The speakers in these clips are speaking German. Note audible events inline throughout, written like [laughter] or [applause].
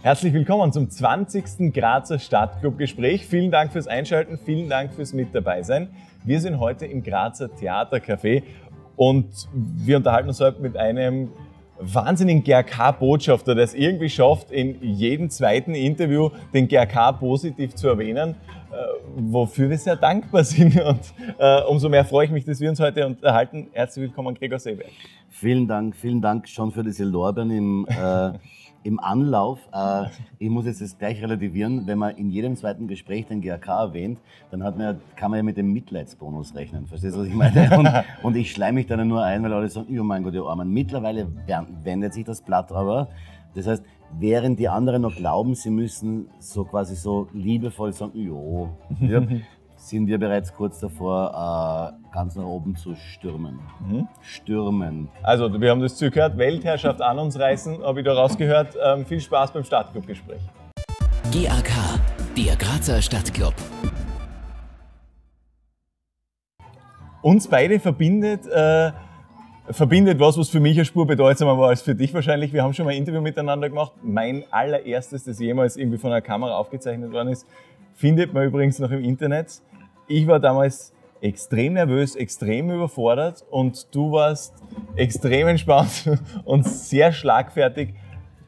Herzlich willkommen zum 20. Grazer Stadtclub-Gespräch. Vielen Dank fürs Einschalten, vielen Dank fürs Mit dabei sein. Wir sind heute im Grazer Theatercafé und wir unterhalten uns heute mit einem wahnsinnigen GRK-Botschafter, der es irgendwie schafft, in jedem zweiten Interview den GRK positiv zu erwähnen, äh, wofür wir sehr dankbar sind. Und äh, umso mehr freue ich mich, dass wir uns heute unterhalten. Herzlich willkommen, Gregor Seeberg. Vielen Dank, vielen Dank schon für diese Lorbeeren im äh, im Anlauf, äh, ich muss jetzt das gleich relativieren, wenn man in jedem zweiten Gespräch den GAK erwähnt, dann man, kann man ja mit dem Mitleidsbonus rechnen. Verstehst du, was ich meine? [laughs] Und, und ich schleime mich dann nur ein, weil alle sagen, oh mein Gott, ihr Armen. Mittlerweile wendet sich das Blatt aber. Das heißt, während die anderen noch glauben, sie müssen so quasi so liebevoll sagen, jo, ja, [laughs] sind wir bereits kurz davor, äh, ganz nach oben zu stürmen. Mhm. Stürmen. Also, wir haben das zugehört, Weltherrschaft an uns reißen, habe ich da rausgehört. Ähm, viel Spaß beim Stadtclub-Gespräch. GAK, der Grazer Stadtclub. Uns beide verbindet, äh, verbindet was, was für mich eine Spur bedeutsamer war als für dich wahrscheinlich. Wir haben schon mal ein Interview miteinander gemacht. Mein allererstes, das jemals irgendwie von einer Kamera aufgezeichnet worden ist, findet man übrigens noch im Internet ich war damals extrem nervös, extrem überfordert und du warst extrem entspannt [laughs] und sehr schlagfertig,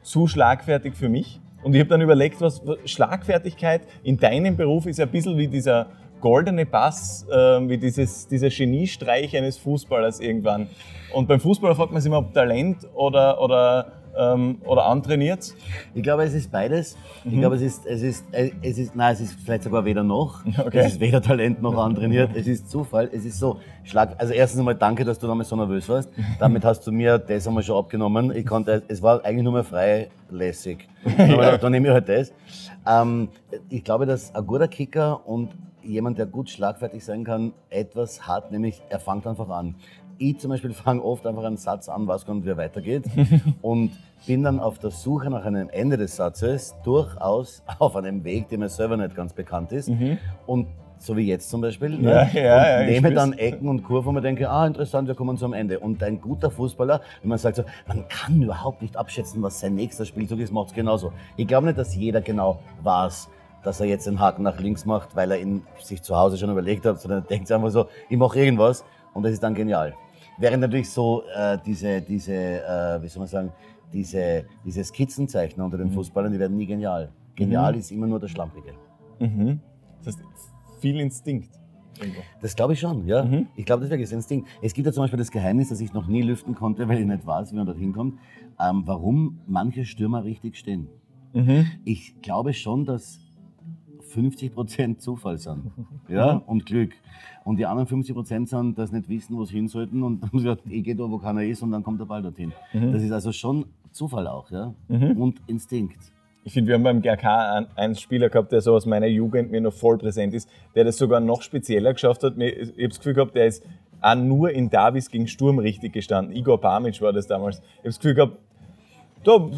zu schlagfertig für mich. Und ich habe dann überlegt, was Schlagfertigkeit in deinem Beruf ist ein bisschen wie dieser goldene Pass, äh, wie dieses, dieser Geniestreich eines Fußballers irgendwann. Und beim Fußballer fragt man sich immer, ob Talent oder, oder ähm, oder antrainiert? Ich glaube, es ist beides. Mhm. Ich glaube, es ist, es ist, es ist, nein, es ist vielleicht sogar weder noch. [laughs] Okay. Es ist weder Talent noch antrainiert. Es ist Zufall. Es ist so, Schlag, also erstens einmal danke, dass du damals so nervös warst. [laughs] Damit hast du mir das einmal schon abgenommen. Ich konnte, es war eigentlich nur mehr freilässig. [laughs] ja. Dann nehme ich halt das. Ähm, ich glaube, dass ein guter Kicker und jemand, der gut schlagfertig sein kann, etwas hat, nämlich er fängt einfach an ich zum Beispiel [laughs] fange oft einfach einen Satz an, gar nicht, wie er weitergeht [laughs] und bin dann auf der Suche nach einem Ende des Satzes durchaus [laughs] auf einem Weg, der mir selber nicht ganz bekannt ist. Mhm. Und so wie jetzt zum Beispiel. Ne? Ja, ja, ja, nehme dann Ecken und Kurven und mir denke, ah, interessant, wir kommen zum Ende. Und ein guter Fußballer, wenn man sagt so, man kann überhaupt nicht abschätzen, was sein nächster Spielzug ist, macht es genauso. Ich glaube nicht, dass jeder genau weiß, dass er jetzt den Haken nach links macht, weil er ihn sich zu Hause schon überlegt hat, sondern er denkt einfach so, ich mache irgendwas und das ist dann genial. Während natürlich so äh, diese, diese äh, wie soll man sagen, diese, diese Skizzenzeichner unter den mhm. Fußballern, die werden nie genial. Genial mhm. ist immer nur der Schlampige. Mhm. Das heißt, viel Instinkt. Das glaube ich schon, ja. Mhm. Ich glaube, das wäre Instinkt. Es gibt ja zum Beispiel das Geheimnis, das ich noch nie lüften konnte, [laughs] weil ich nicht weiß, wie man dorthin kommt, ähm, warum manche Stürmer richtig stehen. Mhm. Ich glaube schon, dass 50 Prozent Zufall sind [laughs] ja, und Glück. Und die anderen 50 Prozent sind, dass nicht wissen, wo sie hin sollten und haben gesagt, ich gehe da, wo keiner ist und dann kommt der Ball dorthin. Mhm. Das ist also schon Zufall auch ja? Mhm. und Instinkt. Ich finde, wir haben beim GRK einen Spieler gehabt, der so aus meiner Jugend mir noch voll präsent ist, der das sogar noch spezieller geschafft hat. Ich habe das Gefühl gehabt, der ist auch nur in Davis gegen Sturm richtig gestanden. Igor Bamic war das damals. Ich habe das Gefühl gehabt, da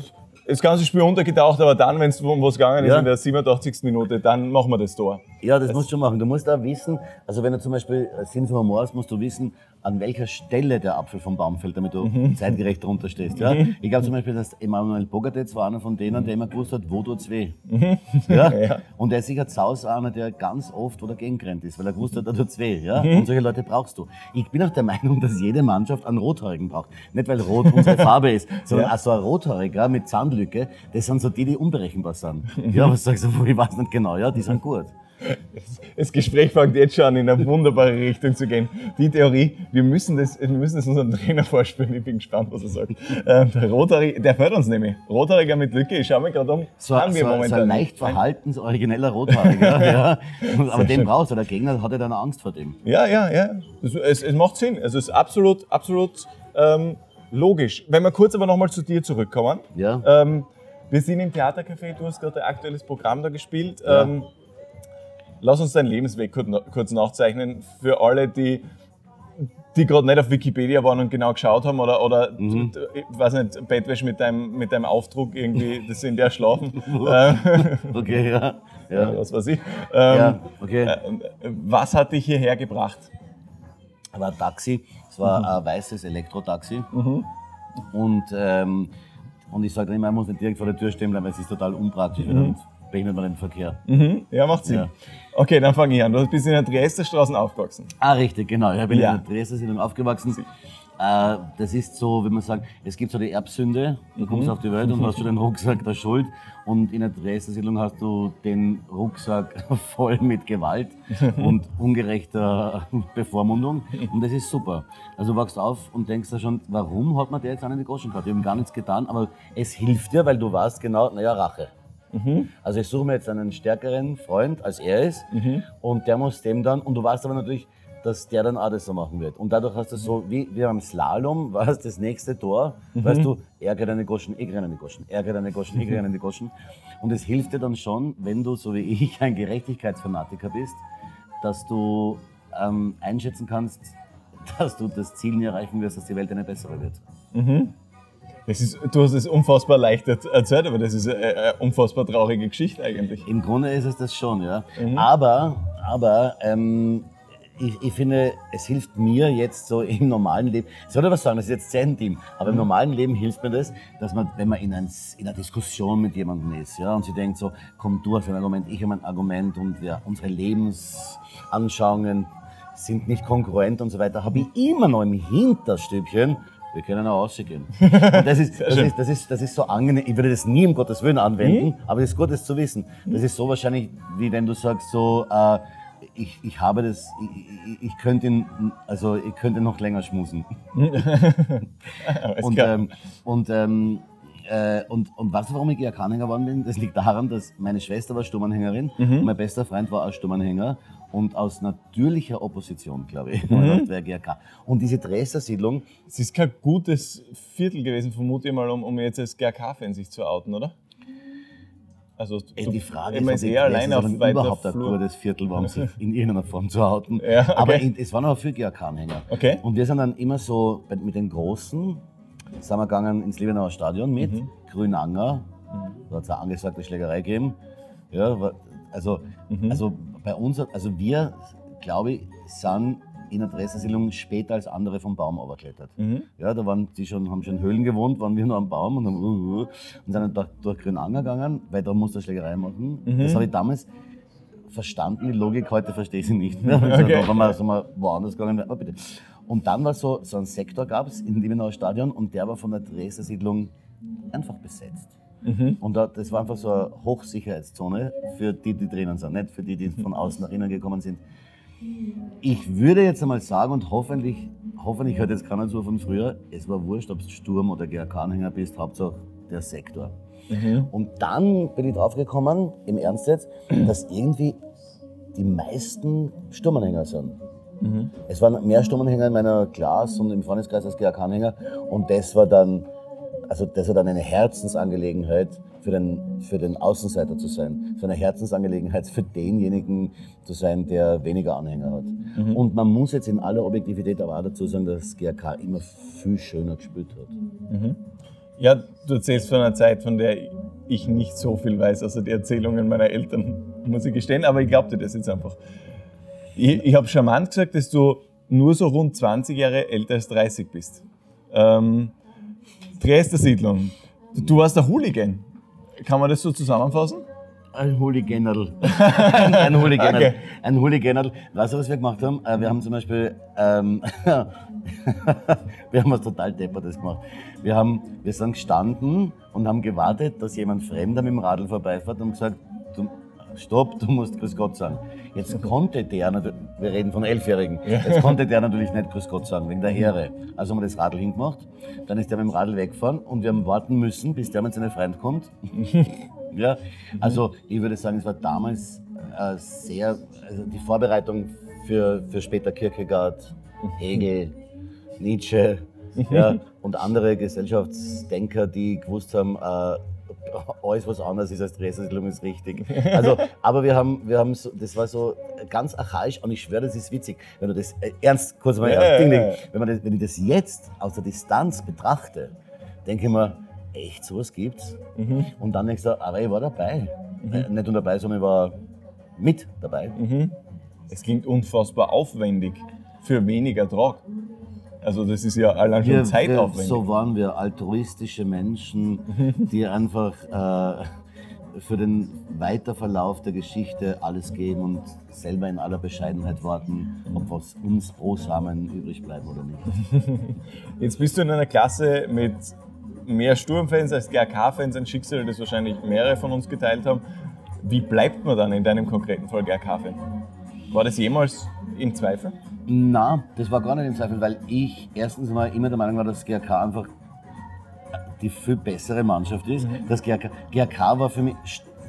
das ganze Spiel untergetaucht, aber dann, wenn es um was gegangen ist, ja. in der 87. Minute, dann machen wir das Tor. Ja, das, das musst du schon machen. Du musst auch wissen, also wenn du zum Beispiel Sinn für Humor hast, musst du wissen, an welcher Stelle der Apfel vom Baum fällt, damit du mhm. [laughs] zeitgerecht drunter stehst. Ja? Mhm. Ich glaube zum Beispiel, dass Emanuel Bogatets war einer von denen, der immer gewusst hat, wo tut's weh. Mhm. Ja? [laughs] ja? Und der ist sicher Zaus einer, der ganz oft wo dagegen gerannt ist, weil er gewusst hat, da tut's weh. Ja? Mhm. Und solche Leute brauchst du. Ich bin auch der [laughs] Meinung, dass jede Mannschaft einen Rothaarigen braucht. Nicht, weil Rot unsere Farbe ist, sondern ja. auch so ein Rothaariger mit Zahnlücke, das sind so die, die unberechenbar sind. Ja, was sagst du, ich weiß nicht genau, ja, die sind gut. Das Gespräch fängt jetzt schon an, in eine wunderbare Richtung zu gehen. Die Theorie, wir müssen das, wir müssen das unserem Trainer vorspielen. Ich bin gespannt, was er sagt. Ähm, der Rothaarige, der hört uns nämlich. Rothaariger mit Lücke, ich schau mir gerade um. So, haben wir so, momentan so ein leicht verhaltensorigineller Rothaariger. ja. [laughs] Aber den brauchst du. Der Gegner hat ja dann Angst vor dem. Ja, ja, ja. Es, es, es macht Sinn. Also es ist absolut, absolut ähm, logisch. Wenn wir kurz aber nochmal zu dir zurückkommen. Ja. Ähm, wir sind im Theatercafé, du hast gerade ein aktuelles Programm da gespielt. Ja. Ähm, lass uns deinen Lebensweg kurz nachzeichnen für alle, die, die gerade nicht auf Wikipedia waren und genau geschaut haben oder, oder mhm. ich weiß nicht, Bettwäsche mit deinem, mit deinem Aufdruck irgendwie, [laughs] das sind der schlafen. [laughs] okay, ja. ja. Was weiß ich. Ähm, ja, okay. Äh, was hat dich hierher gebracht? War ein Taxi. Es war mhm. ein weißes Elektrotaxi. Mhm. Und ähm, Und ich sage immer, man muss nicht direkt vor der Tür stehen bleiben, weil es ist total unpraktisch, dann behindert man den Verkehr. Mhm. Ja, macht Sinn. Ja. Okay, dann fange ich an. Du bist in der Dresderstraße aufgewachsen. Ah, richtig, genau. Ich bin Ja. in der Dresden aufgewachsen. Äh, das ist so, wie man sagt, es gibt so die Erbsünde. Du kommst auf die Welt und [laughs] hast schon den Rucksack der Schuld. Und in der Dresden-Siedlung hast du den Rucksack [laughs] voll mit Gewalt [laughs] und ungerechter Bevormundung. Und das ist super. Also du wachst auf und denkst da schon, warum hat man der jetzt an die Goschen gehabt? Ich habe gar nichts getan, aber es hilft dir, weil du weißt genau, naja, Rache. Also ich suche mir jetzt einen stärkeren Freund, als er ist. Und der muss dem dann, und du weißt aber natürlich, dass der dann auch das so machen wird. Und dadurch hast du so, wie, wie beim Slalom, [laughs] war es das nächste Tor, weißt du, er kriegt eine Goschen, ich kriege eine Goschen, er kriegt eine Goschen, ich kriege eine Goschen. Und es hilft dir dann schon, wenn du, so wie ich, ein Gerechtigkeitsfanatiker bist, dass du ähm, einschätzen kannst, [laughs] dass du das Ziel nie erreichen wirst, dass die Welt eine bessere wird. Das ist, du hast es unfassbar leicht erzählt, aber das ist eine, unfassbar traurige Geschichte eigentlich. Im Grunde ist es das schon, ja. Aber, aber ähm, ich, ich finde, es hilft mir jetzt so im normalen Leben, ich soll dir was sagen, das ist jetzt sehr intim, aber im normalen Leben hilft mir das, dass man, wenn man in, ein, in einer Diskussion mit jemandem ist, ja, und sie denkt so, komm, du hast ein Argument, ich habe ein Argument und ja, unsere Lebensanschauungen sind nicht konkurrent und so weiter, habe ich immer noch im Hinterstübchen, wir können auch rausgehen. [laughs] Und das ist, das, ist, das, ist, das ist so angenehm. Ich würde das nie um Gottes Willen anwenden, aber es ist gut, das zu wissen. Das ist so wahrscheinlich, wie wenn du sagst, so, äh, ich, ich habe das, ich, ich, ich könnte ihn, also ich könnte noch länger schmusen. [laughs] Und, ähm, und, ähm, äh, und, und weißt du, warum ich GRK-Anhänger geworden bin? Das liegt daran, dass meine Schwester war Sturmanhängerin und mein bester Freund war auch Sturmanhänger und aus natürlicher Opposition, glaube ich, mhm. wäre GRK. Und diese Dresdner Siedlung, Es ist kein gutes Viertel gewesen, vermute ich mal, um, um jetzt als GRK-Fan sich zu outen, oder? Also, Ey, die Frage ist, ob die eher auf weiter überhaupt ein gutes Viertel war, um sich [laughs] in irgendeiner Form zu outen. Ja, okay. Aber in, es waren auch viele GRK-Anhänger. Okay. Und wir sind dann immer so mit den Großen, sind wir gegangen ins Liebenauer Stadion mit, Mhm. Grünanger, da hat es eine angesagte Schlägerei gegeben. Ja, also, Mhm. also bei uns, also wir, glaube ich, sind in der Dresdensiedlung später als andere vom Baum runtergeklettert. Mhm. Ja, da waren die schon, haben schon in Höhlen gewohnt, waren wir nur am Baum und, haben, uh, uh, und sind dann durch, durch Grünanger gegangen, weil da musste Schlägerei machen. Mhm. Das habe ich damals verstanden, die Logik, heute verstehe ich sie nicht mehr. [laughs] Also, Okay. Da waren wir, sind wir woanders gegangen. Oh, bitte. Und dann war so, so ein Sektor gab es im Liebenauer Stadion und der war von der Dresdner Siedlung einfach besetzt. Mhm. Und da, das war einfach so eine Hochsicherheitszone für die, die drinnen sind, nicht für die, die von außen nach innen gekommen sind. Ich würde jetzt einmal sagen, und hoffentlich, hoffentlich hört jetzt keiner zu von früher, es war wurscht, ob du Sturm- oder GRK-Anhänger bist, Hauptsache der Sektor. Und dann bin ich draufgekommen, im Ernst jetzt, dass irgendwie die meisten Sturmanhänger sind. Es waren mehr Sturmanhänger in meiner Klasse und im Freundeskreis als GRK-Anhänger. Und das war dann, also das war dann eine Herzensangelegenheit für den, für den Außenseiter zu sein. So eine Herzensangelegenheit für denjenigen zu sein, der weniger Anhänger hat. Und man muss jetzt in aller Objektivität aber auch dazu sagen, dass GRK immer viel schöner gespielt hat. Ja, du erzählst von einer Zeit, von der ich nicht so viel weiß, außer die Erzählungen meiner Eltern, muss ich gestehen, aber ich glaube dir das jetzt einfach. Ich, ich habe charmant gesagt, dass du nur so rund 20 Jahre älter als 30 bist. Ähm, Dresdner Siedlung. Du, warst der Hooligan. Kann man das so zusammenfassen? Ein Hooliganadl. [laughs] ein Hooliganadl. Okay. Ein Hooliganadl. Weißt du, was wir gemacht haben? Äh, Wir haben zum Beispiel, ähm, [laughs] wir haben was total Deppertes gemacht. Wir, haben, wir sind gestanden und haben gewartet, dass jemand Fremder mit dem Radl vorbeifährt und gesagt, stopp, du musst Grüß Gott sagen. Jetzt konnte der, wir reden von Elfjährigen, jetzt konnte der natürlich nicht Grüß Gott sagen, wegen der Heere. Also haben wir das Radl hingemacht, dann ist der mit dem Radl weggefahren und wir haben warten müssen, bis der mit seinem Freund kommt. [laughs] Ja, also ich würde sagen, es war damals äh, sehr, also die Vorbereitung für, für später Kierkegaard, Hegel, Nietzsche [laughs] ja, und andere Gesellschaftsdenker, die gewusst haben, äh, alles was anders ist als Dresdensiedlung ist richtig. Also, [laughs] aber wir haben, wir haben so, das war so ganz archaisch und ich schwöre, das ist witzig, wenn du das, äh, ernst, kurz mal, ernst, ding, ding. Wenn, man das, wenn ich das jetzt aus der Distanz betrachte, denke ich mir, echt, sowas gibt's? Und dann denkst du, aber ich war dabei. Äh, nicht nur dabei, sondern ich war mit dabei. Es klingt unfassbar aufwendig für weniger Ertrag. Also das ist ja allein schon Wir, wir, zeitaufwendig. so waren wir altruistische Menschen, die [laughs] einfach äh, für den Weiterverlauf der Geschichte alles geben und selber in aller Bescheidenheit warten, ob was uns pro Samen übrig bleibt oder nicht. [laughs] Jetzt bist du in einer Klasse mit mehr Sturmfans als GRK-Fans, ein Schicksal, das wahrscheinlich mehrere von uns geteilt haben. Wie bleibt man dann in deinem konkreten Fall GRK-Fan? War das jemals im Zweifel? Na, das war gar nicht im Zweifel, weil ich erstens mal immer der Meinung war, dass GRK einfach die viel bessere Mannschaft ist. Das GRK, GRK war für mich,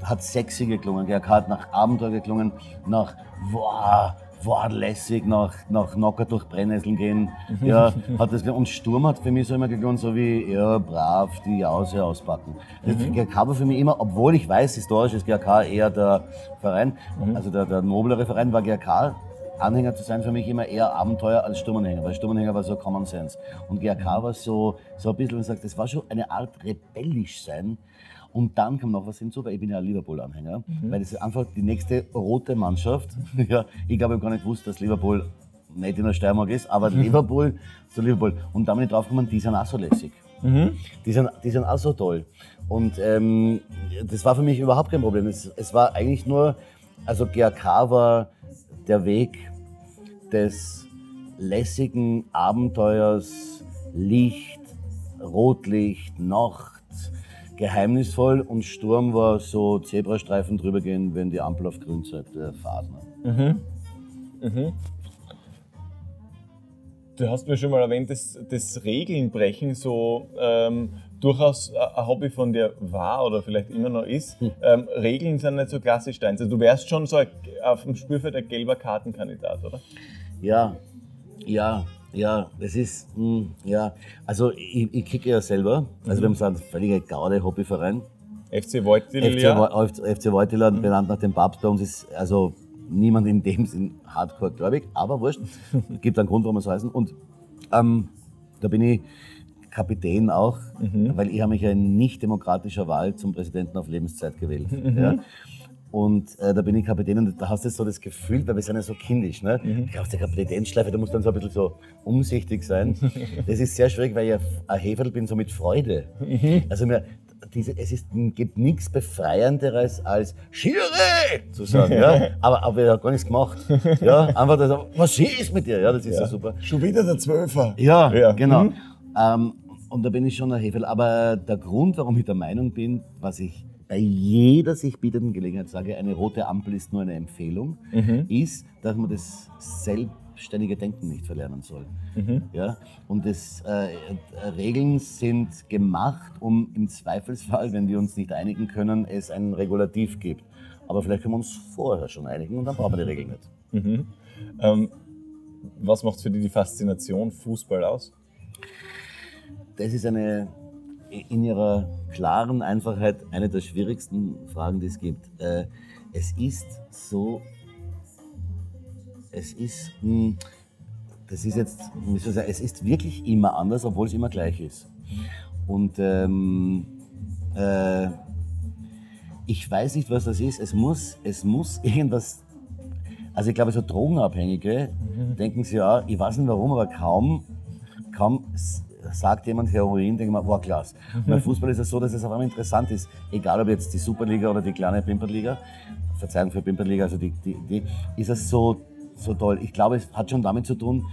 hat sexy geklungen. GRK hat nach Abenteuer geklungen, nach wow, wow, lässig, nach, nach Nocker durch Brennnesseln gehen. Ja, hat das, und Sturm hat für mich so immer geklungen, so wie, ja, brav, die Jause auspacken. Das GRK war für mich immer, obwohl ich weiß, historisch ist GRK eher der Verein, also der, der noblere Verein, war GRK Anhänger zu sein für mich immer eher Abenteuer als Sturmanhänger, weil Sturmanhänger war so Common Sense. Und GRK war so, so ein bisschen, man sagt, das war schon eine Art rebellisch sein. Und dann kam noch was hinzu, weil ich bin ja ein Liverpool-Anhänger, weil das ist einfach die nächste rote Mannschaft. [laughs] ja, ich glaube, ich habe gar nicht gewusst, dass Liverpool nicht in der Steiermark ist, aber Liverpool zu Liverpool. Und da bin ich draufgekommen, die sind auch so lässig. Die, sind, die sind auch so toll. Und ähm, das war für mich überhaupt kein Problem. Es, es war eigentlich nur, also GRK war der Weg des lässigen Abenteuers, Licht, Rotlicht, Nacht, geheimnisvoll und Sturm war so Zebrastreifen drüber gehen, wenn die Ampel auf grün zeigt, der Fahrt. Ne? Du hast mir schon mal erwähnt, dass das Regelnbrechen so ähm, durchaus ein Hobby von dir war oder vielleicht immer noch ist. Ähm, Regeln sind nicht so klassisch deins. Also du wärst schon so auf dem Spielfeld ein gelber Kartenkandidat, oder? Ja, ja, ja, das ist, mh, ja, also ich, ich kicke ja selber, also wir haben so einen völliger Gaude-Hobbyverein. FC Wojtyl, FC, ja. FC Wojtyla, benannt nach dem Papst. Bei uns ist also niemand in dem Sinn hardcore gläubig, aber wurscht. [laughs] Gibt einen Grund, warum wir so heißen. Und ähm, da bin ich Kapitän auch, weil ich habe mich ja in nicht demokratischer Wahl zum Präsidenten auf Lebenszeit gewählt. Ja. Und äh, da bin ich Kapitän und da hast du so das Gefühl, weil wir sind ja so kindisch, ne? Ich auf der Kapitänsschleife, da muss dann so ein bisschen so umsichtig sein. [laughs] Das ist sehr schwierig, weil ich ein Heferl bin, so mit Freude. Also mir, diese, es ist, gibt nichts Befreienderes als Schiri zu sagen. Ja? [laughs] Aber, aber er hat gar nichts gemacht. Ja? Einfach das, was ist mit dir? Ja, das ist so super. Schon wieder der Zwölfer. Ja, Ja. genau. Mhm. Ähm, und da bin ich schon ein Hefe. Aber der Grund, warum ich der Meinung bin, was ich bei jeder sich bietenden Gelegenheit sage, eine rote Ampel ist nur eine Empfehlung, Mhm. ist, dass man das selbstständige Denken nicht verlernen soll. Mhm. Ja? Und das, äh, Regeln sind gemacht, um im Zweifelsfall, wenn wir uns nicht einigen können, es ein Regulativ gibt. Aber vielleicht können wir uns vorher schon einigen und dann brauchen wir die Regeln nicht. Ähm, was macht für dich die Faszination Fußball aus? Das ist eine in ihrer klaren Einfachheit eine der schwierigsten Fragen, die es gibt. Äh, Es ist so, es ist, hm, das ist jetzt, ich sagen, es ist wirklich immer anders, obwohl es immer gleich ist. Und ähm, äh, ich weiß nicht, was das ist. Es muss, es muss [laughs] irgendwas also ich glaube, so Drogenabhängige denken sich, ja, ich weiß nicht warum, aber kaum, kaum sagt jemand Heroin, denke ich mir, wow, klasse. Und beim Fußball ist es so, dass es auf einmal interessant ist, egal ob jetzt die Superliga oder die kleine Pimperliga, Verzeihung für Pimperliga, also die, die, die, ist es so, so toll. Ich glaube, es hat schon damit zu tun,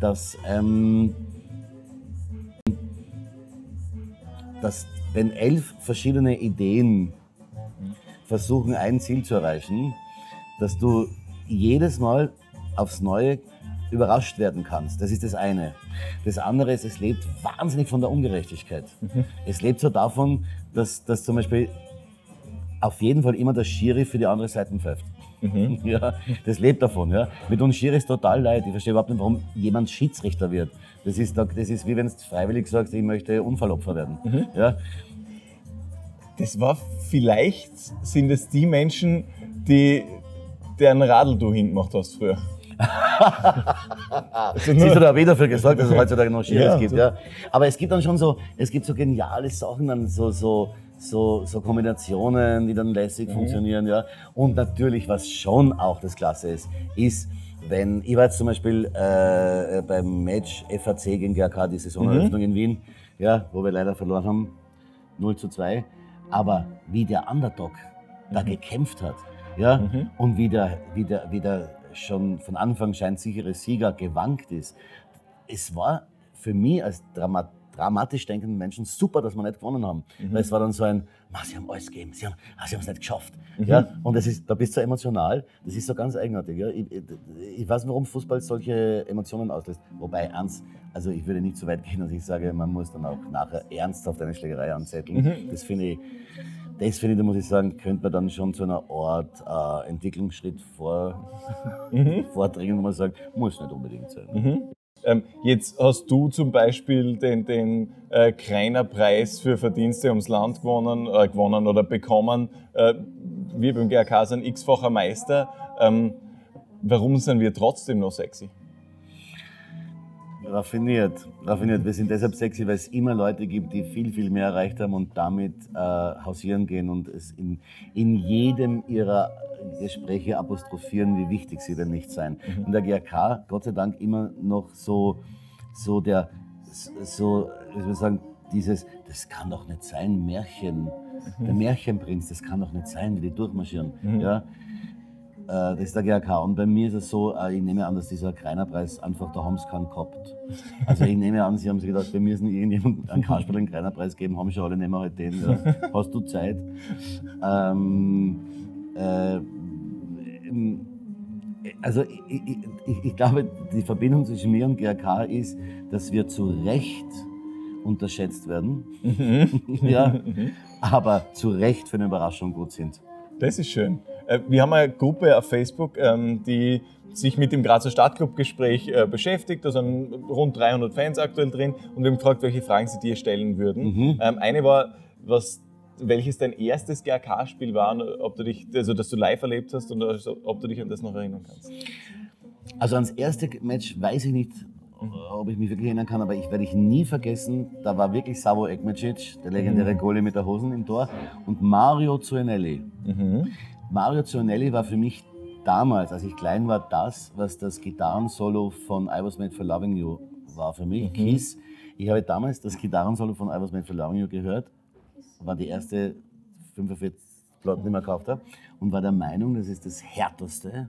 dass, ähm, dass wenn elf verschiedene Ideen versuchen, ein Ziel zu erreichen, dass du jedes Mal aufs Neue überrascht werden kannst. Das ist das eine. Das andere ist, es lebt wahnsinnig von der Ungerechtigkeit. Es lebt so davon, dass, dass zum Beispiel auf jeden Fall immer der Schiri für die andere Seite pfeift. [laughs] Ja, das lebt davon. Ja. Mit uns Schiri ist total leid. Ich verstehe überhaupt nicht, warum jemand Schiedsrichter wird. Das ist, das ist wie wenn du freiwillig sagst, ich möchte Unfallopfer werden. Ja. Das war vielleicht, sind es die Menschen, die deren Radl du hingemacht hast früher. Siehst du, da habe ich dafür gesorgt, dass es heutzutage noch Schiris Ja, gibt. so. Ja. Aber es gibt dann schon so, es gibt so geniale Sachen, dann so, so, so, so Kombinationen, die dann lässig funktionieren. Ja. Und natürlich, was schon auch das Klasse ist, ist, wenn, ich war jetzt zum Beispiel äh, beim Match FAC gegen GRK, die Saisoneröffnung mhm. in Wien, ja, wo wir leider verloren haben, 0 zu 2. Aber wie der Underdog mhm. da gekämpft hat, ja, mhm. und wie der, wie, der, wie der schon von Anfang scheint sichere Sieger gewankt ist, es war für mich als Dramat dramatisch denkenden Menschen super, dass wir nicht gewonnen haben. Mhm. Weil es war dann so ein, sie haben alles gegeben, sie haben ah, sie es nicht geschafft. Mhm. Ja? Und das ist, da bist du so emotional, das ist so ganz eigenartig. Ja? Ich, ich, ich, weiß nicht, warum Fußball solche Emotionen auslöst. Wobei, ernst, also ich würde nicht so weit gehen, dass ich sage, man muss dann auch nachher ernsthaft eine Schlägerei anzetteln. Mhm. Das finde ich, das finde ich, da muss ich sagen, könnte man dann schon zu einer Art äh, Entwicklungsschritt vor, mhm. [laughs] vordringen, wo man sagt, muss nicht unbedingt sein. Mhm. Ähm, jetzt hast du zum Beispiel den, den äh, Kreiner Preis für Verdienste ums Land gewonnen, äh, gewonnen oder bekommen. Äh, wir beim GRK sind x-facher Meister. Ähm, warum sind wir trotzdem noch sexy? Raffiniert, raffiniert. Wir sind deshalb sexy, weil es immer Leute gibt, die viel, viel mehr erreicht haben und damit äh, hausieren gehen und es in, in jedem ihrer Gespräche apostrophieren, wie wichtig sie denn nicht sein. Mhm. Und der GRK, Gott sei Dank, immer noch so, so der, so, wie soll ich sagen, dieses, das kann doch nicht sein, Märchen, mhm. der Märchenprinz, das kann doch nicht sein, wie die durchmarschieren. Mhm. Ja? Äh, das ist der GRK. Und bei mir ist es so, äh, ich nehme an, dass dieser Kreinerpreis einfach, da haben sie keinen gehabt. Also ich nehme an, sie haben sich gedacht, wir müssen irgendjemandem einen Kasperl einen Kreinerpreis geben, haben schon alle, nehmen wir halt den. Ja. Hast du Zeit? Ähm, äh, also ich, ich, ich, glaube, die Verbindung zwischen mir und GRK ist, dass wir zu Recht unterschätzt werden, mhm. ja, aber zu Recht für eine Überraschung gut sind. Das ist schön. Äh, wir haben eine Gruppe auf Facebook, ähm, die sich mit dem Grazer Stadtclub-Gespräch äh, beschäftigt. Da sind rund 300 Fans aktuell drin und wir haben gefragt, welche Fragen sie dir stellen würden. Mhm. Ähm, eine war, was welches dein erstes GRK-Spiel war, ob du dich, also dass du live erlebt hast und ob du dich an das noch erinnern kannst. Also ans erste Match weiß ich nicht, ob ich mich wirklich erinnern kann, aber ich werde ich nie vergessen, da war wirklich Savo Ekmecic, der legendäre mhm. Goalie mit der Hosen im Tor, und Mario Zuenelli. Mhm. Mario Zuenelli war für mich damals, als ich klein war, das, was das Gitarrensolo von I Was Made for Loving You war für mich. Mhm. Kiss. Ich habe damals das Gitarrensolo von I Was Made for Loving You gehört war die erste 45 Platten, die man gekauft habe und war der Meinung, das ist das härteste,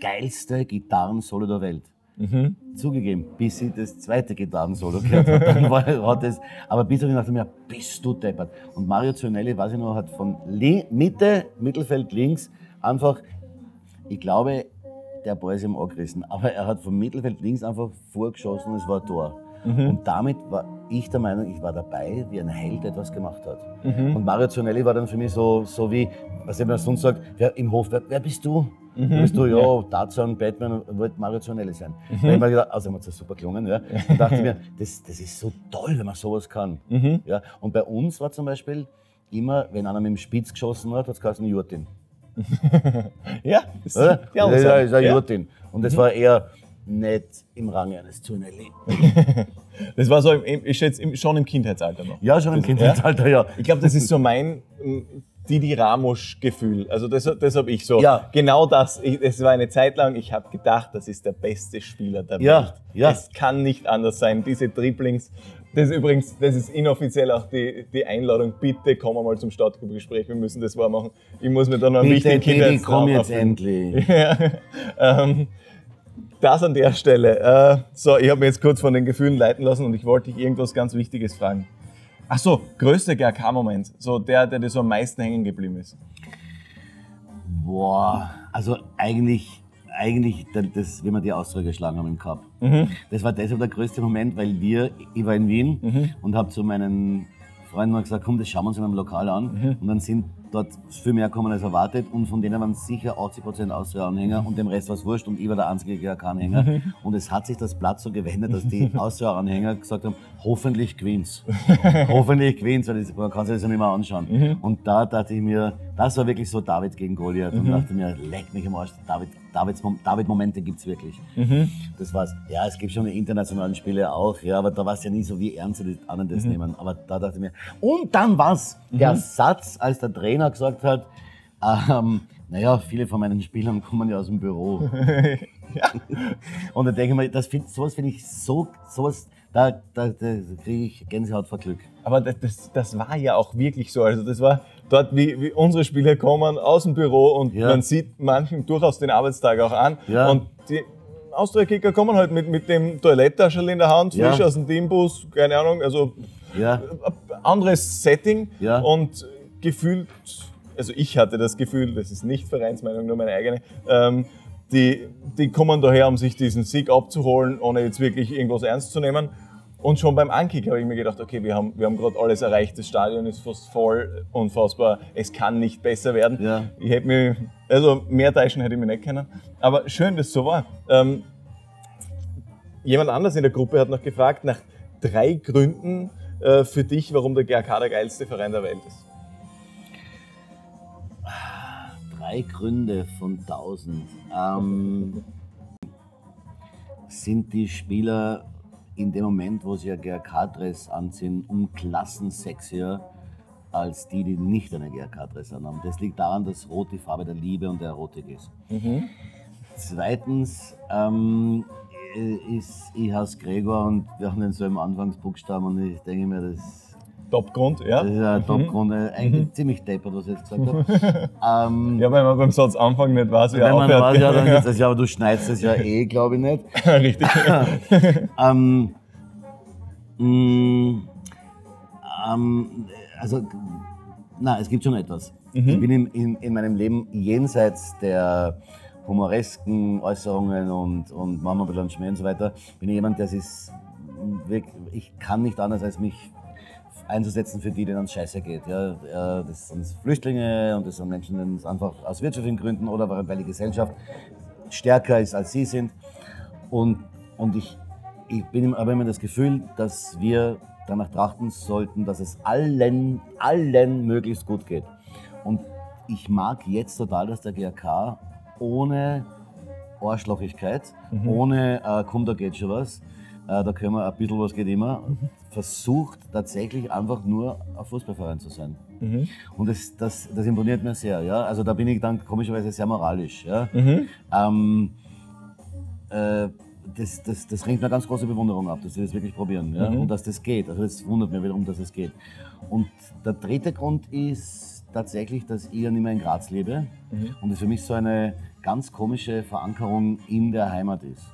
geilste Gitarrensolo der Welt. Mhm. Zugegeben, bis ich das zweite Gitarrensolo gehört habe, dann war, war das, aber bis ich dachte mir, bist du deppert. Und Mario Zionelli, weiß ich noch, hat von Mitte, Mittelfeld links einfach, ich glaube, der Ball ist ihm angerissen, aber er hat vom Mittelfeld links einfach vorgeschossen und es war ein Tor. Mhm. Und damit war ich der Meinung, ich war dabei, wie ein Held etwas gemacht hat. Mhm. Und Mario Zonelli war dann für mich so, so wie, was man sonst sagt, wer, im Hof, wer, wer bist du? Mhm. bist du, ja, ja. Tarzan, Batman wollte Mario Zonelli sein. Mhm. Da ich mir gedacht, also hat super gelungen, ja. [laughs] Und dachte mir, das, das ist so toll, wenn man sowas kann. Mhm. Ja. Und bei uns war zum Beispiel immer, wenn einer mit dem Spitz geschossen hat, hat es geheißen Jurtin. [laughs] ja, das ist, ja, ja, ist ein ja. Jurtin. Und das mhm. war eher, nicht im Rang eines Turnelli. [laughs] das war so, im, ich schätze, schon im Kindheitsalter noch. Ja, schon im das, Kindheitsalter, ja. Ich glaube, das ist so mein Didi Ramos-Gefühl. Also das, das habe ich so. Ja. Genau das. Es war eine Zeit lang, ich habe gedacht, das ist der beste Spieler der ja. Welt. Ja. Es kann nicht anders sein. Diese Dribblings. Das ist übrigens, das ist inoffiziell auch die, die Einladung. Bitte komm mal zum Stadtgruppengespräch. Wir müssen das wahr machen. Ich muss mir da noch einen Bitte, wichtigen Kindheitstraum komm jetzt endlich. [laughs] ja. ähm, das an der Stelle. Äh, so, ich habe mir jetzt kurz von den Gefühlen leiten lassen und ich wollte dich irgendwas ganz Wichtiges fragen. Ach so, größter GRK-Moment, so der, der dir so am meisten hängen geblieben ist. Boah, also eigentlich, eigentlich, das, wie wir die Ausdrücke geschlagen haben im Cup. Mhm. Das war deshalb der größte Moment, weil wir, ich war in Wien mhm. und habe zu meinen Freunden gesagt, komm, das schauen wir uns in einem Lokal an. Mhm. Und dann sind dort viel mehr kommen als erwartet und von denen waren sicher 80% Austria-Anhänger und dem Rest war es wurscht und ich war der einzige GRK-Anhänger. Mhm. Und es hat sich das Blatt so gewendet, dass die [laughs] Austria-Anhänger gesagt haben, hoffentlich gewinnt's. [laughs] hoffentlich gewinnt's, weil man kann sich das ja nicht mehr anschauen. Mhm. Und da dachte ich mir, das war wirklich so David gegen Goliath und mhm. dachte mir, leck mich im Arsch, David, Davids, David-Momente gibt's wirklich. Mhm. Das war's. Ja, es gibt schon die internationalen Spiele auch, ja, aber da war es ja nie so, wie ernst die anderen das mhm. nehmen. Aber da dachte ich mir, und dann war's, der Satz, als der Trainer gesagt hat, ähm, Naja, viele von meinen Spielern kommen ja aus dem Büro. [laughs] ja. Und da denke ich mir, das find, sowas finde ich so, sowas, da, da, da kriege ich Gänsehaut vor Glück. Aber das, das, das, war ja auch wirklich so. Also das war dort, wie, wie unsere Spieler kommen aus dem Büro und ja. man sieht manchen durchaus den Arbeitstag auch an. Ja. Und die Austria-Kicker kommen halt mit, mit dem Toiletttaschel in der Hand, frisch Ja. aus dem Teambus, keine Ahnung, also Ja, anderes Setting Ja. und gefühlt, also ich hatte das Gefühl, das ist nicht Vereinsmeinung, nur meine eigene, ähm, die, die kommen daher, um sich diesen Sieg abzuholen, ohne jetzt wirklich irgendwas ernst zu nehmen. Und schon beim Ankick habe ich mir gedacht, okay, wir haben, wir haben gerade alles erreicht, das Stadion ist fast voll, unfassbar, es kann nicht besser werden. Ja. Ich hätte mich, also mehr täuschen hätte ich mich nicht können. Aber schön, dass es so war. Ähm, jemand anders in der Gruppe hat noch gefragt nach drei Gründen äh, für dich, warum der GRK der geilste Verein der Welt ist. drei Gründe von 1000. Ähm, sind die Spieler in dem Moment, wo sie ein GRK-Dress anziehen, um Klassen sexier als die, die nicht einen GRK-Dress anhaben. Das liegt daran, dass Rot die Farbe der Liebe und der Erotik ist. Zweitens ähm, ist, ich heiße Gregor und wir haben denselben Anfangsbuchstaben und ich denke mir, das Topgrund, ja? das ist ein Top-Grund, äh, eigentlich ziemlich deppert, was ich jetzt gesagt habe. [laughs] ähm, Ja, wenn man beim Satz Anfang nicht weiß, wie er wenn man aufhört. weiß, ja, dann [laughs] ist das ja, aber du schneidest das ja eh, glaube ich nicht. [laughs] Richtig. Ähm, mh, ähm, also, na, es gibt schon etwas. Ich bin in, in, in meinem Leben jenseits der humoresken Äußerungen und, und wir ein bisschen Schmäh und so weiter, bin ich jemand, der sich, ich kann nicht anders als mich einzusetzen für die, denen es scheiße geht. Ja, das sind Flüchtlinge und das sind Menschen, denen es einfach aus wirtschaftlichen Gründen oder weil die Gesellschaft stärker ist, als sie sind. Und, und ich, ich bin aber immer das Gefühl, dass wir danach trachten sollten, dass es allen, allen möglichst gut geht. Und ich mag jetzt total, dass der GRK ohne Arschlochigkeit, ohne äh, komm, da geht schon was, da können wir ein bisschen was geht immer, versucht tatsächlich einfach nur ein Fußballverein zu sein. Und das, das, das imponiert mir sehr. Ja? Also da bin ich dann komischerweise sehr moralisch. Ja? Ähm, äh, das, das, das ringt mir ganz große Bewunderung ab, dass sie das wirklich probieren ja? und dass das geht. Also das wundert mich wiederum, dass es geht. Und der dritte Grund ist tatsächlich, dass ich ja nicht mehr in Graz lebe und es für mich so eine ganz komische Verankerung in der Heimat ist.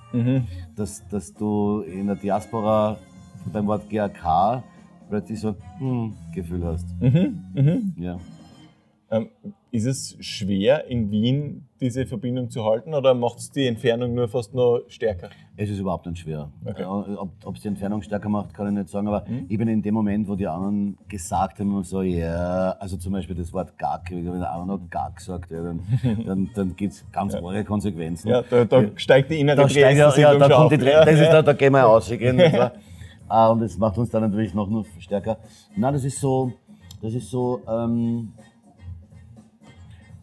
Dass, dass du in der Diaspora beim Wort GAK plötzlich so ein hm, Gefühl hast. Ja. ähm, ist es schwer, in Wien diese Verbindung zu halten oder macht es die Entfernung nur fast noch stärker? Es ist überhaupt nicht schwer. Okay. Ob es die Entfernung stärker macht, kann ich nicht sagen, aber ich bin in dem Moment, wo die anderen gesagt haben, so, ja, also zum Beispiel das Wort Gack, wenn der andere noch Gack sagt, ja, dann, [laughs] dann, dann gibt es ganz arge Konsequenzen. Ja, da, da steigt die innere da steigt ja, ja, da kommt die Ja, das ist ja. da, da gehen wir wahr? [laughs] Ah, und das macht uns dann natürlich noch nur stärker. Na, das ist so, das ist so, ähm,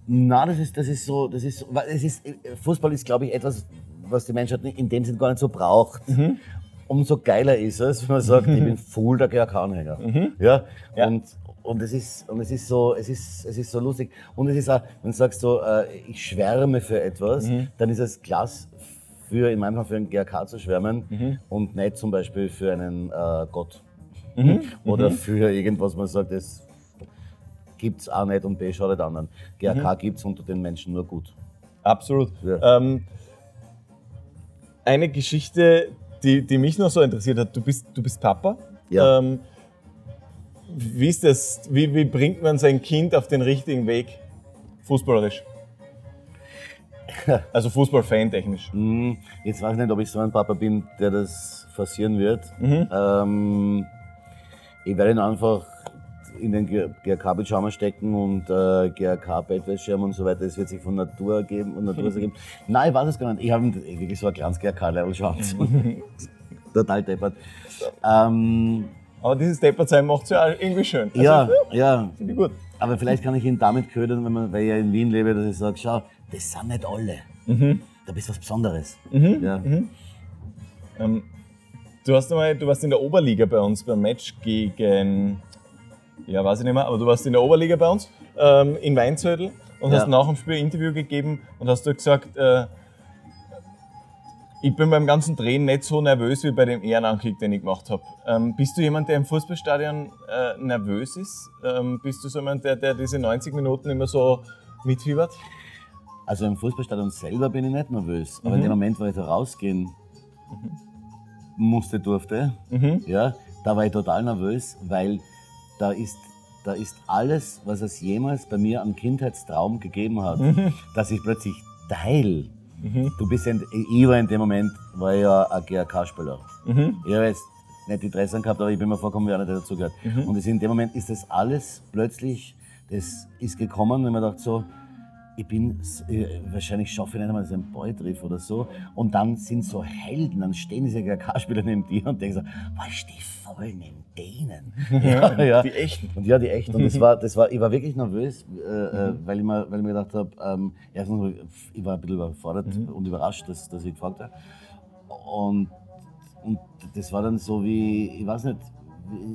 na, das ist, das ist so, das ist, es ist, Fußball ist, glaube ich, etwas, was die Menschheit in dem Sinne gar nicht so braucht. Umso geiler ist es, wenn man sagt, ich bin voll der GRK-Anhänger. Ja? Ja. Und, und es ist, und es ist so, es ist, es ist so lustig. Und es ist auch, wenn du sagst so, äh, ich schwärme für etwas, dann ist es klasse für, in meinem Fall für einen GRK zu schwärmen und nicht zum Beispiel für einen äh, Gott. Oder für irgendwas, man sagt, das gibt's auch nicht und B schadet anderen. GRK gibt's unter den Menschen nur gut. Absolut. Ja. Ähm, eine Geschichte, die, die mich noch so interessiert hat, du bist, du bist Papa. Ja. Ähm, wie ist das, wie, wie bringt man sein Kind auf den richtigen Weg, fußballerisch? [laughs] Also Fußball-Fan technisch. Hm, Jetzt weiß ich nicht, ob ich so ein Papa bin, der das forcieren wird. Ähm, ich werde ihn einfach in den GRK-Pyjama stecken und äh, GRK-Bettwäschschirm und so weiter. Das wird sich von Natur ergeben und Natur ergeben. Nein, ich weiß es gar nicht. Ich habe wirklich so ein kleines GRK-Level schon. [laughs] [laughs] Total deppert. Ähm, Aber dieses Deppertsein macht es ja irgendwie schön. Also, ja, [laughs] ja. Finde ich gut. Aber vielleicht kann ich ihn damit ködern, wenn man, weil ich ja in Wien lebe, dass ich sage, schau, das sind nicht alle. Da bist du was Besonderes. Ja. Ähm, du, hast einmal, du warst in der Oberliga bei uns beim Match gegen, ja weiß ich nicht mehr, aber du warst in der Oberliga bei uns ähm, in Weinzödel und Ja. hast nach dem Spiel ein Interview gegeben und hast dort gesagt, äh, ich bin beim ganzen Drehen nicht so nervös wie bei dem Ehrenankick, den ich gemacht habe. Ähm, bist du jemand, der im Fußballstadion äh, nervös ist? Ähm, bist du so jemand, der, der diese 90 Minuten immer so mitfiebert? Also im Fußballstadion selber bin ich nicht nervös. Aber Mhm. in dem Moment, wo ich da rausgehen musste, durfte, Mhm. ja, da war ich total nervös, weil da ist, da ist alles, was es jemals bei mir an Kindheitstraum gegeben hat, Mhm. dass ich plötzlich Teil. Du bist ja, in, ich war in dem Moment, war ja ein GRK-Spieler. Mhm. Ich habe jetzt nicht die Dressen gehabt, aber ich bin mir vorgekommen wie einer, der dazugehört. Mhm. Und in dem Moment ist das alles plötzlich, das ist gekommen und mir dachte so, ich bin, äh, wahrscheinlich schaffe ich nicht einmal so einen Ball triff oder so. Und dann sind so Helden, dann stehen diese GK-Spieler neben dir und denken so, was ist die voll neben denen? [laughs] Ja, [laughs] ja. Die echten. Und ja, die echten. Und das war, [laughs] das war, ich war wirklich nervös, äh, äh, weil, ich mir, weil ich mir gedacht habe, ähm, erstens, ich war ein bisschen überfordert und überrascht, dass, dass ich gefragt habe. Und, und das war dann so wie, ich weiß nicht,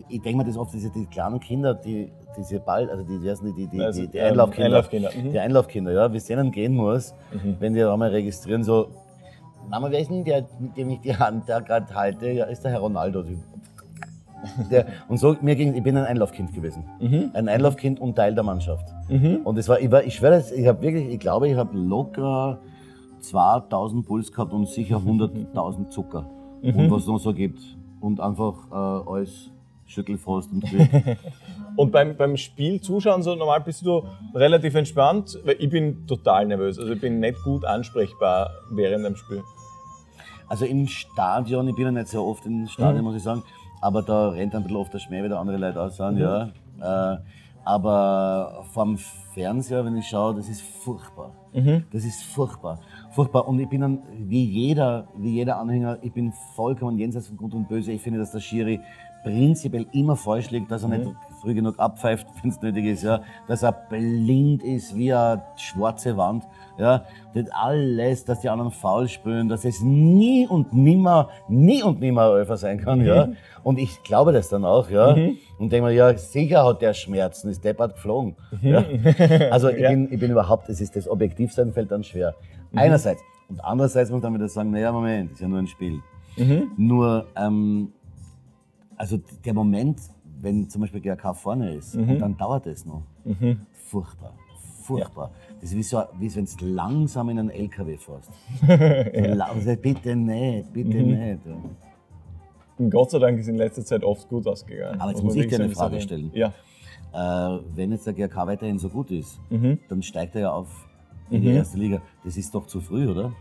ich denke mir das oft, diese die kleinen Kinder, die diese Ball, also die, die, die, die, Also, die, ähm, Einlaufkinder, Einlaufkinder, mhm. die Einlaufkinder, ja, wie es denen gehen muss, wenn die einmal registrieren, so, Mama, wer ist denn der, mit dem ich die Hand da gerade halte? Ja, ist der Herr Ronaldo. Der, und so, mir ging, ich bin ein Einlaufkind gewesen. Ein Einlaufkind und Teil der Mannschaft. Und es war, ich, war, ich schwöre, ich habe wirklich, ich glaube, ich habe locker 2000 Puls gehabt und sicher 100.000 Zucker. Und was es noch so gibt. Und einfach äh, alles Schüttelfrost und Glück. [laughs] Und beim, beim Spiel zuschauen, so normal bist du relativ entspannt, weil ich bin total nervös. Also ich bin nicht gut ansprechbar während dem Spiel. Also im Stadion, ich bin ja nicht so oft im Stadion, muss ich sagen, aber da rennt ein bisschen oft der Schmäh, wie da andere Leute aussehen, ja. Äh, aber vom Fernseher, wenn ich schaue, das ist furchtbar. Das ist furchtbar. Furchtbar. Und ich bin dann, wie jeder, wie jeder Anhänger, ich bin vollkommen jenseits von Gut und Böse. Ich finde, dass der Schiri prinzipiell immer falsch liegt, dass er nicht früh genug abpfeift, [laughs] wenn es nötig ist, ja. Dass er blind ist wie eine schwarze Wand, ja. Das alles, dass die anderen faul spielen, dass es nie und nimmer, nie und nimmer Öfer sein kann, ja. Und ich glaube das dann auch, ja. Und denke mir, ja, sicher hat der Schmerzen, ist deppert geflogen. Ja. [laughs] Also ich, Ja. bin, ich bin überhaupt, es ist das Objektivsein fällt dann schwer. Einerseits. Und andererseits muss man wieder sagen, naja, Moment, ist ja nur ein Spiel. Nur, ähm, also der Moment, wenn zum Beispiel GRK vorne ist, und dann dauert es noch. Furchtbar. Furchtbar. Das ist wie, so, wie wenn du langsam in einen LKW fährst. [laughs] so langsam, bitte nicht, bitte nicht. Und Gott sei Dank ist in letzter Zeit oft gut ausgegangen. Aber jetzt muss ich dir eine Frage stellen. Ja. Äh, wenn jetzt der GRK weiterhin so gut ist, dann steigt er ja auf in Mhm. die erste Liga. Das ist doch zu früh, oder?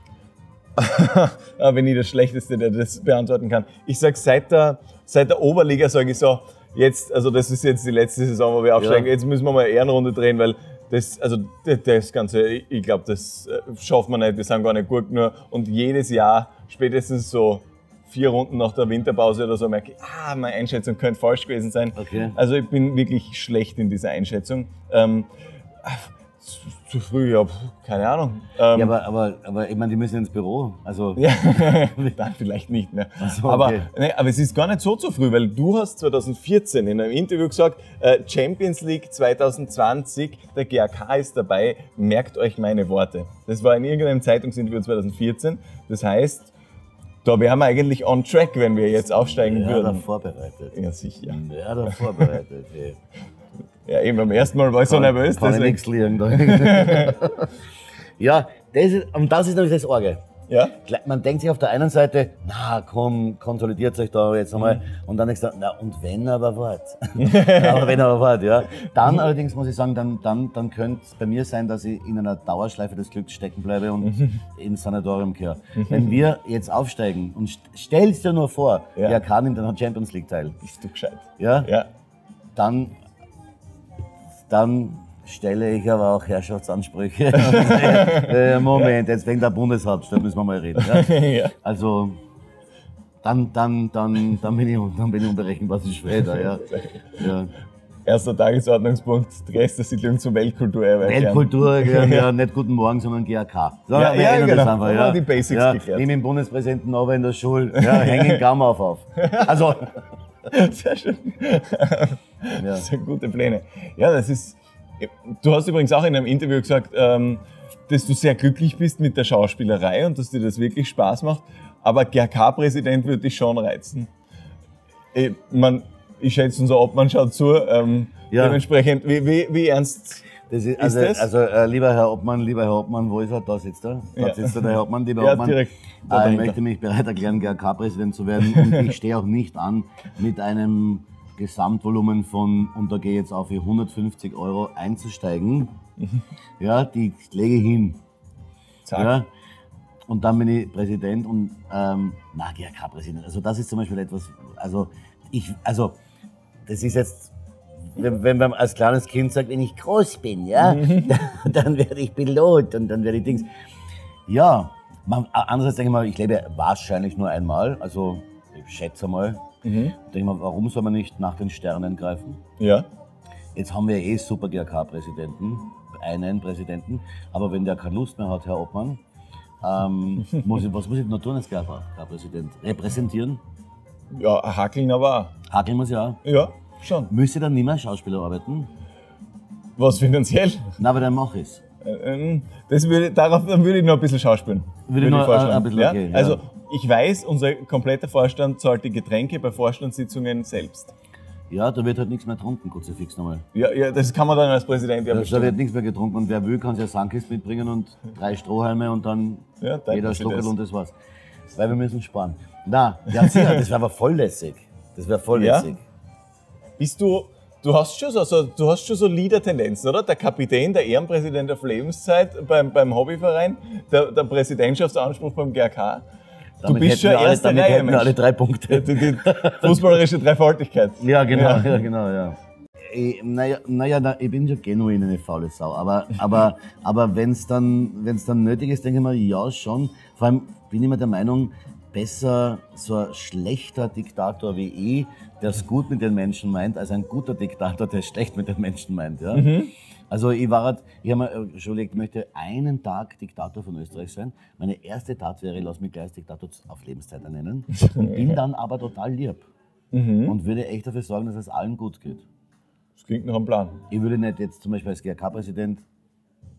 Ah, wenn ich das Schlechteste, der das beantworten kann. Ich sag seit der, seit der Oberliga sage ich so, jetzt, also das ist jetzt die letzte Saison, wo wir aufsteigen, Ja. jetzt müssen wir mal eine Ehrenrunde drehen, weil das, also das, Ganze, ich, glaube, das äh, schaffen wir nicht, wir sind gar nicht gut nur. Und jedes Jahr, spätestens so vier Runden nach der Winterpause oder so, merke ich, ah, meine Einschätzung könnte falsch gewesen sein. Okay. Also ich bin wirklich schlecht in dieser Einschätzung. Ähm, zu, früh, ja, keine Ahnung. Ähm, Ja, aber, aber, aber ich meine, die müssen ins Büro. Also, [laughs] ja, dann vielleicht nicht mehr. so, aber, okay. nee, aber es ist gar nicht so zu früh, weil du hast 2014 in einem Interview gesagt, äh, Champions League 2020, der GAK ist dabei, merkt euch meine Worte. Das war in irgendeinem Zeitungsinterview 2014. Das heißt, da wären wir eigentlich on track, wenn wir jetzt aufsteigen ja, da würden. vorbereitet. Ja, sicher. Ja, da vorbereitet. ey. [laughs] Ja, eben beim ersten Mal war ich so nervös. Kann ich Deswegen, nichts liegen. Da. [laughs] ja, das ist, und das ist nämlich das Orge. ja? Man denkt sich auf der einen Seite, na komm, konsolidiert euch da jetzt einmal. Mhm. Und dann denkst du, na und wenn aber wart. [laughs] [laughs] aber wenn aber wart, ja. Dann allerdings muss ich sagen, dann, dann, dann könnte es bei mir sein, dass ich in einer Dauerschleife des Glücks stecken bleibe und Mhm. ins Sanatorium kehre. Wenn wir jetzt aufsteigen und st- stellst dir nur vor, Ja. der kann nimmt an der Champions League teil, Bist du gescheit? ja, Ja. dann, dann stelle ich aber auch Herrschaftsansprüche. [laughs] äh, Moment, jetzt wegen der Bundeshauptstadt müssen wir mal reden. Ja? [laughs] ja. Also dann, dann, dann, dann bin ich, dann bin ich unberechenbar zu später. Ja. [laughs] Ja. Erster Tagesordnungspunkt, Gästesiedlung zur Weltkulturerbe. Weltkultur, ja, ja, nicht Guten Morgen, sondern GAK. So, Ja, wir ja, genau. das einfach, ja. die Basics ja, geklärt. Nimm den Bundespräsidenten aber in der Schule, ja, hängen Gamma auf auf. Also, [laughs] Sehr schön. ja. Das sind gute Pläne. Ja, das ist, Du hast übrigens auch in einem Interview gesagt, ähm, dass du sehr glücklich bist mit der Schauspielerei und dass dir das wirklich Spaß macht. Aber GRK-Präsident würde dich schon reizen. Ich, man, ich schätze, unser Obmann schaut zu. Ähm, ja. Dementsprechend, wie, wie, wie ernst das ist, also, ist also äh, lieber Herr Obmann, lieber Herr Obmann, wo ist er? Da sitzt er. Da ja. sitzt er, der Herr Obmann, lieber ja, Obmann. Direkt äh, ich möchte mich bereit erklären, GRK-Präsident zu werden. Und ich stehe auch nicht an mit einem Gesamtvolumen von, und da gehe ich jetzt auf 150 Euro einzusteigen. Mhm. Ja, die lege ich hin. Zack. Ja, und dann bin ich Präsident und, ähm, na, GRK-Präsident. Also das ist zum Beispiel etwas, also ich, also das ist jetzt wenn, wenn man als kleines Kind sagt, wenn ich groß bin, ja, dann, [laughs] dann werde ich Pilot und dann werde ich Dings. Ja, man, andererseits denke ich mal, ich lebe wahrscheinlich nur einmal, also ich schätze mal. Mhm. Denke mal, warum soll man nicht nach den Sternen greifen? Ja. Jetzt haben wir eh super GRK-Präsidenten, einen Präsidenten, aber wenn der keine Lust mehr hat, Herr Obmann, ähm, [laughs] muss ich, was muss ich noch tun als GRK-Präsident? Repräsentieren? Ja, hackeln aber auch. Hackeln muss ja auch. Ja. Schon. Müsste dann nicht mehr Schauspieler arbeiten? Was finanziell? Na, aber dann mach ich's. Äh, ähm, das würde, darauf dann würde ich noch ein bisschen schauspielen. Würde, ich noch ein bisschen, okay, ja? Also ich weiß, unser kompletter Vorstand zahlt die Getränke bei Vorstandssitzungen selbst. Ja, da wird halt nichts mehr getrunken, kurz fix nochmal. Ja, ja, das kann man dann als Präsident ja bestimmen. Da wird nichts mehr getrunken und wer will, kann sich eine Sandkiste mitbringen und drei Strohhalme und dann ja, jeder Stockel und das war's. Weil wir müssen sparen. Na, ja sicher, das wäre aber voll lässig. Das wäre voll lässig. Bist du, du hast schon so, so, du hast schon so Leader-Tendenzen, oder? Der Kapitän, der Ehrenpräsident auf Lebenszeit beim, beim Hobbyverein, der, der Präsidentschaftsanspruch beim GRK. Du damit bist schon erste alle, Reihe, Mensch. alle drei Punkte. Die, die fußballerische Dreifaltigkeit. Ja, genau, ja, ja genau, ja. Ich, naja, naja, ich bin schon genuin eine faule Sau. Aber, aber, aber wenn es dann, wenn's dann nötig ist, denke ich mal, ja, schon. Vor allem bin ich immer der Meinung, besser so ein schlechter Diktator wie ich, der es gut mit den Menschen meint, als ein guter Diktator, der es schlecht mit den Menschen meint. Ja? Mhm. Also ich war halt, ich habe mir schon überlegt, ich möchte einen Tag Diktator von Österreich sein. Meine erste Tat wäre, lass mich gleich als Diktator auf Lebenszeit ernennen [laughs] und bin dann aber total lieb. Mhm. Und würde echt dafür sorgen, dass es allen gut geht. Das klingt nach einem Plan. Ich würde nicht jetzt zum Beispiel als GRK-Präsident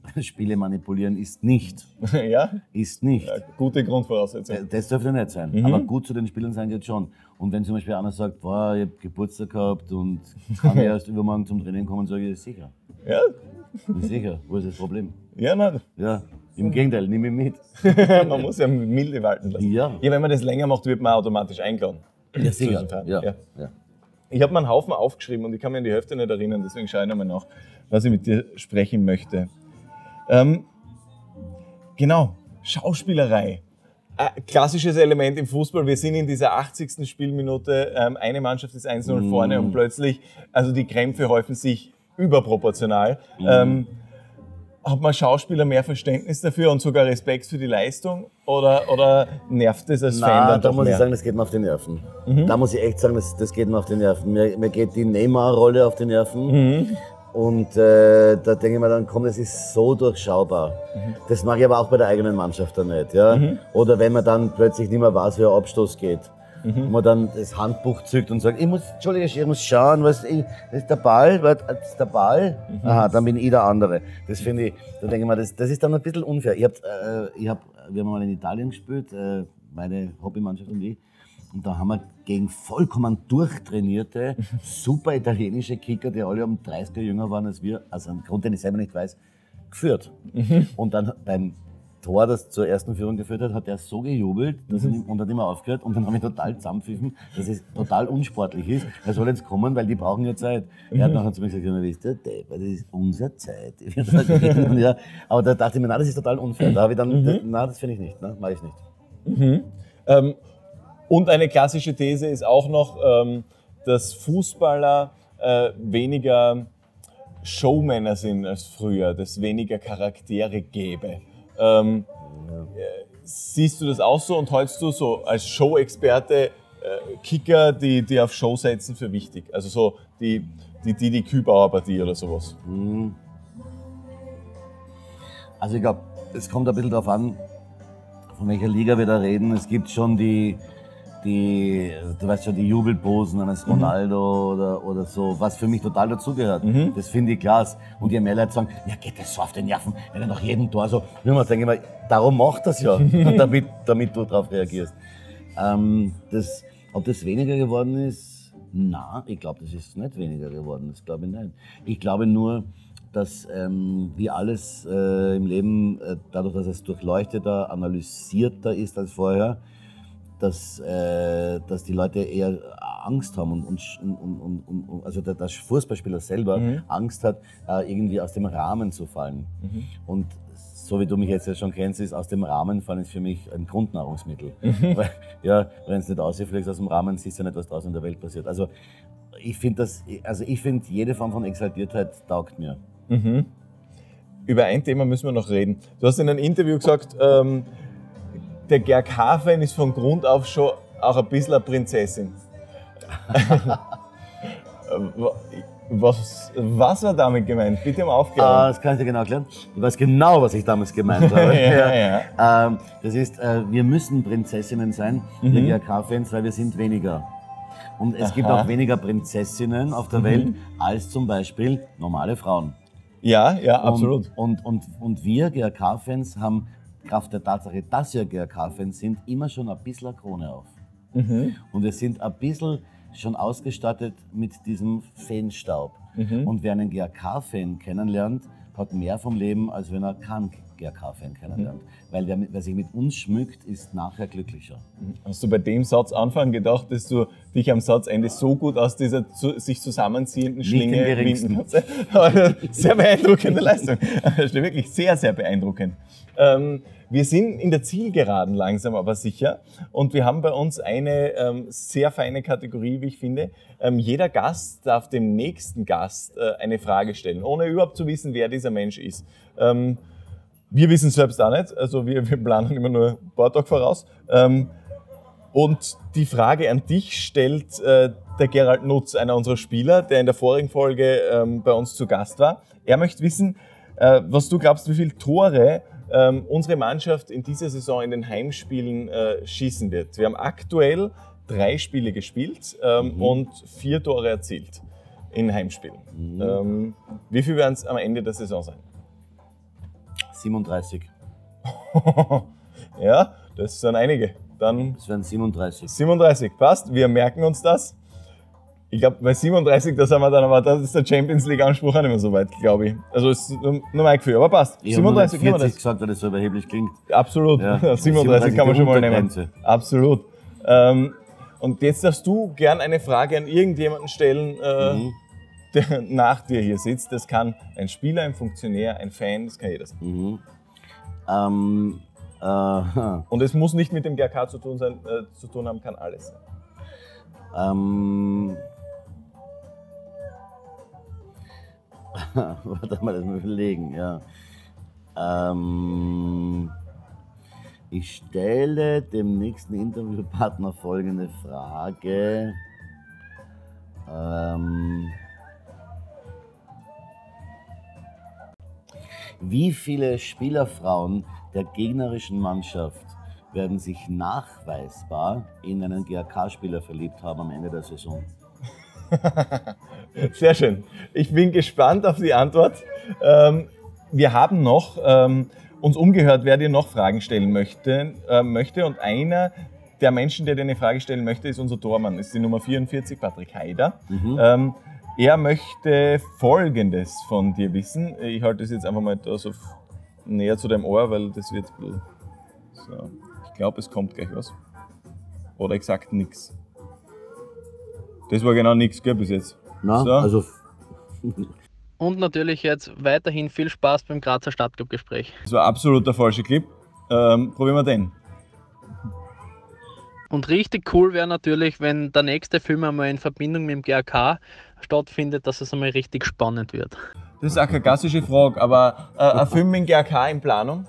[laughs] Spiele manipulieren ist nicht. [laughs] ja? Ist nicht. Ja, gute Grundvoraussetzung. Äh, das dürfte nicht sein. Mhm. Aber gut zu den Spielern sein geht schon. Und wenn zum Beispiel einer sagt, boah, ich habe Geburtstag gehabt und kann [laughs] erst übermorgen zum Training kommen, sage ich, sicher. Ja. Sicher. Wo ist das Problem? Ja, nein. Ja. Im Gegenteil, nimm ihn mit. [laughs] man muss ja milde walten lassen. Ja. ja, wenn man das länger macht, wird man automatisch eingeladen. Ja, sicher. Ja. ja. ja. Ich habe mir einen Haufen aufgeschrieben und ich kann mir an die Hälfte nicht erinnern, deswegen schaue ich nochmal nach, was ich mit dir sprechen möchte. Ähm, genau, Schauspielerei. Äh, klassisches Element im Fußball. Wir sind in dieser 80. Spielminute, ähm, eine Mannschaft ist 1-0 mm. vorne und plötzlich, also die Krämpfe häufen sich überproportional. Mm. Ähm, hat man Schauspieler mehr Verständnis dafür und sogar Respekt für die Leistung oder, oder nervt es als Na, Fan dann da muss mehr? ich sagen, das geht mir auf die Nerven. Mhm. Da muss ich echt sagen, das, das geht mir auf die Nerven. Mir, mir geht die Neymar-Rolle auf die Nerven. Mhm. Und äh, da denke ich mir dann, komm, das ist so durchschaubar. Mhm. Das mache ich aber auch bei der eigenen Mannschaft dann nicht. Ja? Mhm. Oder wenn man dann plötzlich nicht mehr weiß, wie ein Abstoß geht. Mhm. Und man dann das Handbuch zückt und sagt, ich muss, Entschuldigung, ich muss schauen, was ich, das ist der Ball, das ist der Ball. Mhm. Aha, dann bin ich der andere. Das finde ich, da denke ich mir, das, das ist dann ein bisschen unfair. Ich hab, äh, ich hab, wir haben mal in Italien gespielt, äh, meine Hobbymannschaft und ich. Und da haben wir gegen vollkommen durchtrainierte, [laughs] super italienische Kicker, die alle um 30er jünger waren als wir, also einen Grund, den ich selber nicht weiß, geführt. Mhm. Und dann beim Tor, das zur ersten Führung geführt hat, hat er so gejubelt dass mhm. und hat immer aufgehört und dann habe ich total zusammenpfiffen, dass es total unsportlich ist. Er soll jetzt kommen, weil die brauchen ja Zeit. Er hat mhm. nachher zu mir gesagt, ja, wisst ihr, das ist unsere Zeit. ja, aber da dachte ich mir, na, das ist total unfair. Da habe ich dann, mhm. na, das finde ich nicht, ne, mache ich nicht. Mhm. Ähm, und eine klassische These ist auch noch, ähm, dass Fußballer äh, weniger Showmänner sind als früher, dass es weniger Charaktere gäbe. Ähm, äh, siehst du das auch so und hältst du so als Show-Experte äh, Kicker, die, die auf Show setzen, für wichtig? Also so die, die, die, die Kübauer-Partie oder sowas? Mhm. Also ich glaube, es kommt ein bisschen darauf an, von welcher Liga wir da reden. Es gibt schon die, die, du weißt schon, die Jubelposen eines Mhm. Ronaldo oder, oder so, was für mich total dazugehört. Mhm. Das finde ich klasse. Und je mehr Leute sagen, ja, geht das so auf den Nerven, wenn er nach jedem Tor so, wenn man denke mal, darum macht das ja, [laughs] [laughs] damit, damit du darauf reagierst. Ähm, das, ob das weniger geworden ist, na, ich glaube, das ist nicht weniger geworden, das glaube ich nicht. Ich glaube nur, dass ähm, wie alles äh, im Leben, äh, dadurch, dass es durchleuchteter, analysierter ist als vorher, dass, äh, dass die Leute eher Angst haben und, und, und, und, also der, der Fußballspieler selber Angst hat, äh, irgendwie aus dem Rahmen zu fallen. Und so wie du mich jetzt ja schon kennst, ist aus dem Rahmen fallen ist für mich ein Grundnahrungsmittel. [laughs] Weil, ja, wenn es nicht ausfliegst aus dem Rahmen, siehst du nicht, was draußen in der Welt passiert. Also ich finde das, also ich finde jede Form von Exaltiertheit taugt mir. Über ein Thema müssen wir noch reden. Du hast in einem Interview gesagt, ähm, der GRK-Fan ist von Grund auf schon auch ein bisschen eine Prinzessin. [laughs] was, was war damit gemeint? Bitte um Ah, Aufklärung. das kann ich dir genau erklären. Ich weiß genau, was ich damals gemeint habe. [laughs] Ja, ja. Ähm, das ist, äh, wir müssen Prinzessinnen sein, Mhm. wir GRK-Fans, weil wir sind weniger. Und es gibt Aha. Mhm. auch weniger Prinzessinnen auf der Welt als zum Beispiel normale Frauen. ja, ja, absolut. Und, und, und, und wir GRK-Fans haben Kraft der Tatsache, dass wir GRK-Fans sind, immer schon ein bisschen eine Krone auf. Mhm. Und wir sind ein bisschen schon ausgestattet mit diesem Fanstaub. Mhm. Und wer einen GRK-Fan kennenlernt, hat mehr vom Leben, als wenn er keinen GRK-Fan kennenlernt. Mhm. Weil wer, wer sich mit uns schmückt, ist nachher glücklicher. Hast du bei dem Satz Anfang gedacht, dass du dich am Satzende so gut aus dieser zu, sich zusammenziehenden Schlinge winden kannst? [laughs] sehr beeindruckende Leistung. Das ist wirklich sehr, sehr beeindruckend. Ähm, wir sind in der Zielgeraden langsam, aber sicher. Und wir haben bei uns eine ähm, sehr feine Kategorie, wie ich finde. Ähm, jeder Gast darf dem nächsten Gast äh, eine Frage stellen, ohne überhaupt zu wissen, wer dieser Mensch ist. Ähm, wir wissen es selbst auch nicht, also wir, wir planen immer nur ein paar Tage voraus. Ähm, und die Frage an dich stellt äh, der Gerald Nutz, einer unserer Spieler, der in der vorigen Folge ähm, bei uns zu Gast war. Er möchte wissen, äh, was du glaubst, wie viele Tore ähm, unsere Mannschaft in dieser Saison in den Heimspielen äh, schießen wird. Wir haben aktuell drei Spiele gespielt ähm, und vier Tore erzielt in Heimspielen. Ähm, wie viel werden es am Ende der Saison sein? 37. [laughs] ja, das sind einige. Dann Das wären 37. 37, passt. Wir merken uns das. Ich glaube, bei 37, da sind wir dann, aber das ist der Champions League-Anspruch auch nicht mehr so weit, glaube ich. Also ist nur nur mein Gefühl, aber passt. Ich habe 37 40 können wir gesagt, weil das so überheblich klingt. das. Absolut. Ja. [laughs] 37 kann man schon mal nehmen. Absolut. Ähm, und jetzt darfst du gern eine Frage an irgendjemanden stellen, äh, Mhm. Der [laughs] nach dir hier sitzt. Das kann ein Spieler, ein Funktionär, ein Fan, das kann jeder sein. Mhm. Ähm, äh, [laughs] Und es muss nicht mit dem GRK zu tun, sein, äh, zu tun haben, kann alles sein. Ähm, [laughs] warte mal, das mal überlegen, ja. Ähm, ich stelle dem nächsten Interviewpartner folgende Frage. Ähm, wie viele Spielerfrauen der gegnerischen Mannschaft werden sich nachweisbar in einen GRK-Spieler verliebt haben am Ende der Saison? [laughs] Sehr schön. Ich bin gespannt auf die Antwort. Ähm, wir haben noch ähm, uns umgehört, wer dir noch Fragen stellen möchte, äh, möchte. Und einer der Menschen, der dir eine Frage stellen möchte, ist unser Tormann. Das ist die Nummer 44, Patrick Haider. Ähm, er möchte Folgendes von dir wissen. Ich halte das jetzt einfach mal da so näher zu deinem Ohr, weil das wird. ein bisschen- So. Ich glaube, es kommt gleich was. Oder exakt nichts. Das war genau nichts, gell, bis jetzt. Na, So. also Und natürlich jetzt weiterhin viel Spaß beim Grazer Stadtclub-Gespräch. Das war absolut der falsche Clip. Ähm, probieren wir den. Und richtig cool wäre natürlich, wenn der nächste Film einmal in Verbindung mit dem GRK stattfindet, dass es einmal richtig spannend wird. Das ist auch keine klassische Frage, aber äh, ein Film mit GRK in Planung?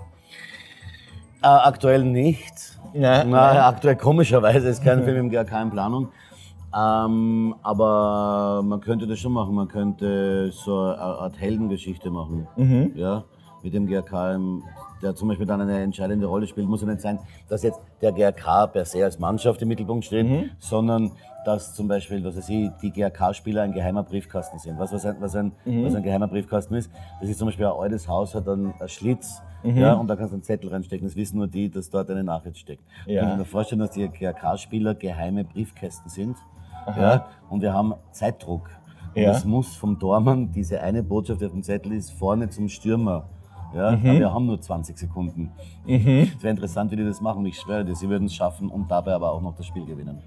äh, aktuell nicht. Nein. Na, aktuell komischerweise ist kein Film im GRK in Planung. Ähm, aber man könnte das schon machen. Man könnte so eine Art Heldengeschichte machen. Mhm. Ja, mit dem GRK, der zum Beispiel dann eine entscheidende Rolle spielt, muss ja nicht sein, dass jetzt der GRK per se als Mannschaft im Mittelpunkt steht, Mhm. sondern dass zum Beispiel, was weiß ich, die GRK-Spieler ein geheimer Briefkasten sind. Was, was, ein, was, ein, Mhm. was ein geheimer Briefkasten ist, das ist zum Beispiel ein altes Haus, hat einen, einen Schlitz, Mhm. ja, und da kannst du einen Zettel reinstecken. Das wissen nur die, dass dort eine Nachricht steckt. Ja. Ich kann mir vorstellen, dass die GRK-Spieler geheime Briefkästen sind. Ja, und wir haben Zeitdruck. Und Ja. es muss vom Tormann, diese eine Botschaft die auf dem Zettel ist, vorne zum Stürmer. Ja, Mhm. aber wir haben nur 20 Sekunden. Es wäre interessant, wie die das machen. Ich schwöre dir, sie würden es schaffen und dabei aber auch noch das Spiel gewinnen.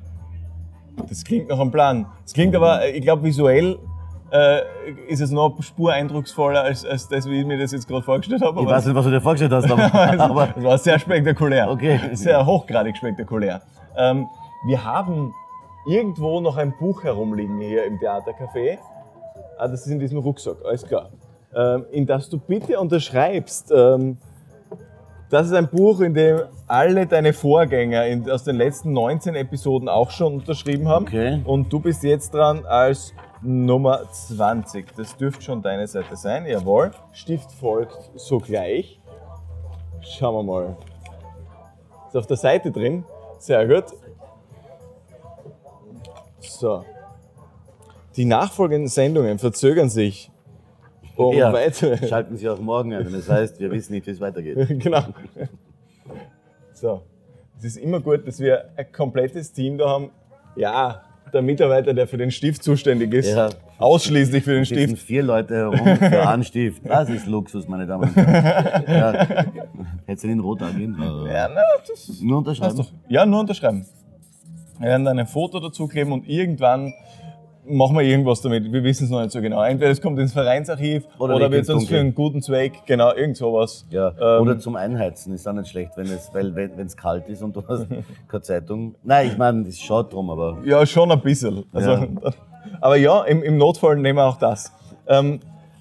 Das klingt nach einem Plan. Das klingt aber, äh, ich glaube, visuell äh, ist es noch Spur eindrucksvoller als, als das, wie ich mir das jetzt gerade vorgestellt habe. Ich aber weiß nicht, was du dir vorgestellt hast, aber, [laughs] [laughs] aber Das war sehr spektakulär. Okay. Sehr hochgradig spektakulär. Ähm, wir haben irgendwo noch ein Buch herumliegen hier im Theatercafé. Ah, das ist in diesem Rucksack, alles klar. Ähm, in das du bitte unterschreibst. Ähm, das ist ein Buch, in dem alle deine Vorgänger in, aus den letzten 19 Episoden auch schon unterschrieben haben. Okay. Und du bist jetzt dran als Nummer 20. Das dürfte schon deine Seite sein, jawohl. Stift folgt sogleich. Schauen wir mal. Ist auf der Seite drin. Sehr gut. So. Die nachfolgenden Sendungen verzögern sich um ja, weitere. [laughs] schalten Sie auch morgen ein. Das heißt, wir wissen nicht, wie es weitergeht. [laughs] genau. So. Es ist immer gut, dass wir ein komplettes Team da haben. Ja, der Mitarbeiter, der für den Stift zuständig ist, Ja. ausschließlich für den Es sitzen Stift. vier Leute herum für einen Stift. Das ist Luxus, meine Damen und Herren. [laughs] Ja. Hättest du den rot angehen? Ja, na, das Nur unterschreiben. Ja, nur unterschreiben. Wir werden dann ein Foto dazu kleben und irgendwann machen wir irgendwas damit. Wir wissen es noch nicht so genau. Entweder es kommt ins Vereinsarchiv Oder oder, wird ins uns für einen guten Zweck, genau, irgend sowas. Ja, Ähm, oder zum Einheizen ist auch nicht schlecht, wenn es, weil wenn es kalt ist und du hast [laughs] keine Zeitung. Nein, ich meine, es schaut drum, aber Ja, schon ein bisschen. Also, Ja. Aber ja, im, im Notfall nehmen wir auch das. Ähm,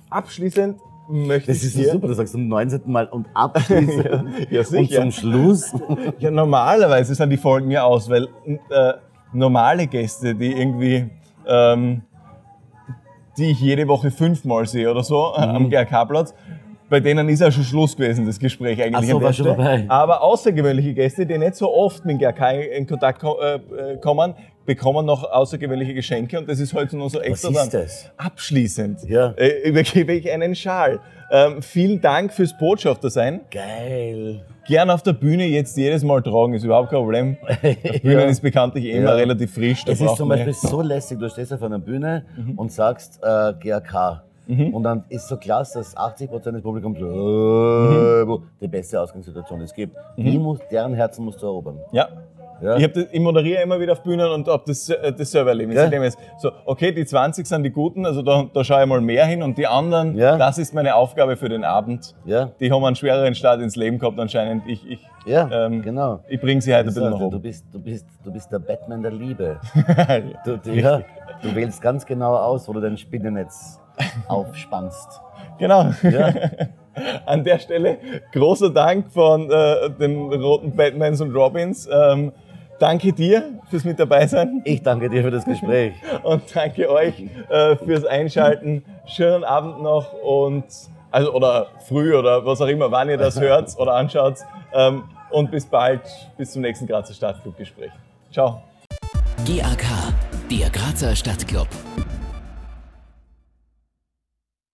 abschließend möchte das ich ist dir, super, du sagst zum 19. Mal und [laughs] abschließend ja, und sicher. zum Schluss. Ja, normalerweise sind die Folgen ja aus, weil äh, normale Gäste, die irgendwie, ähm, die ich jede Woche fünfmal sehe oder so Mhm. am GRK-Platz, bei denen ist ja schon Schluss gewesen, das Gespräch eigentlich. Ach so, war schon vorbei. Aber außergewöhnliche Gäste, die nicht so oft mit GRK in Kontakt ko äh, äh, kommen, bekommen noch außergewöhnliche Geschenke und das ist heute nur so extra ist dran. das? Abschließend Ja. äh, übergebe ich einen Schal. Ähm, vielen Dank fürs Botschafter sein. Geil. Gern auf der Bühne jetzt jedes Mal tragen, ist überhaupt kein Problem. [laughs] Auf Bühnen ist bekanntlich immer Ja. relativ frisch. Da Es ist zum Beispiel nicht- so lässig, du stehst auf einer Bühne Mhm. und sagst äh, GAK. Und dann ist so klasse, dass 80% des Publikums äh, wo die beste Ausgangssituation es gibt. Die muss, deren Herzen musst du erobern. Ja. Ja? Ich, hab das, ich moderiere immer wieder auf Bühnen und habe das, äh, das selber erlebt. Ja. Jetzt So, okay, die 20 sind die Guten, also da, da schaue ich mal mehr hin und die anderen, Ja. das ist meine Aufgabe für den Abend. Ja, Die haben einen schwereren Start ins Leben gehabt anscheinend. Ich, ich, ja ähm, genau. ich bringe sie heute ein bisschen nach Also, du, oben. bist, du, bist, du bist der Batman der Liebe. [laughs] Du, du, du wählst ganz genau aus, wo du dein Spinnennetz aufspannst. Genau. Ja. [laughs] An der Stelle großer Dank von äh, den roten Batmans und Robins. Ähm, danke dir fürs mit dabei sein Ich danke dir für das Gespräch. [laughs] und danke euch äh, fürs Einschalten. Schönen Abend noch und also oder früh oder was auch immer, wann ihr das hört oder anschaut. Ähm, und bis bald, bis zum nächsten Grazer Stadtclub-Gespräch. Ciao. GAK, der Grazer Stadtclub.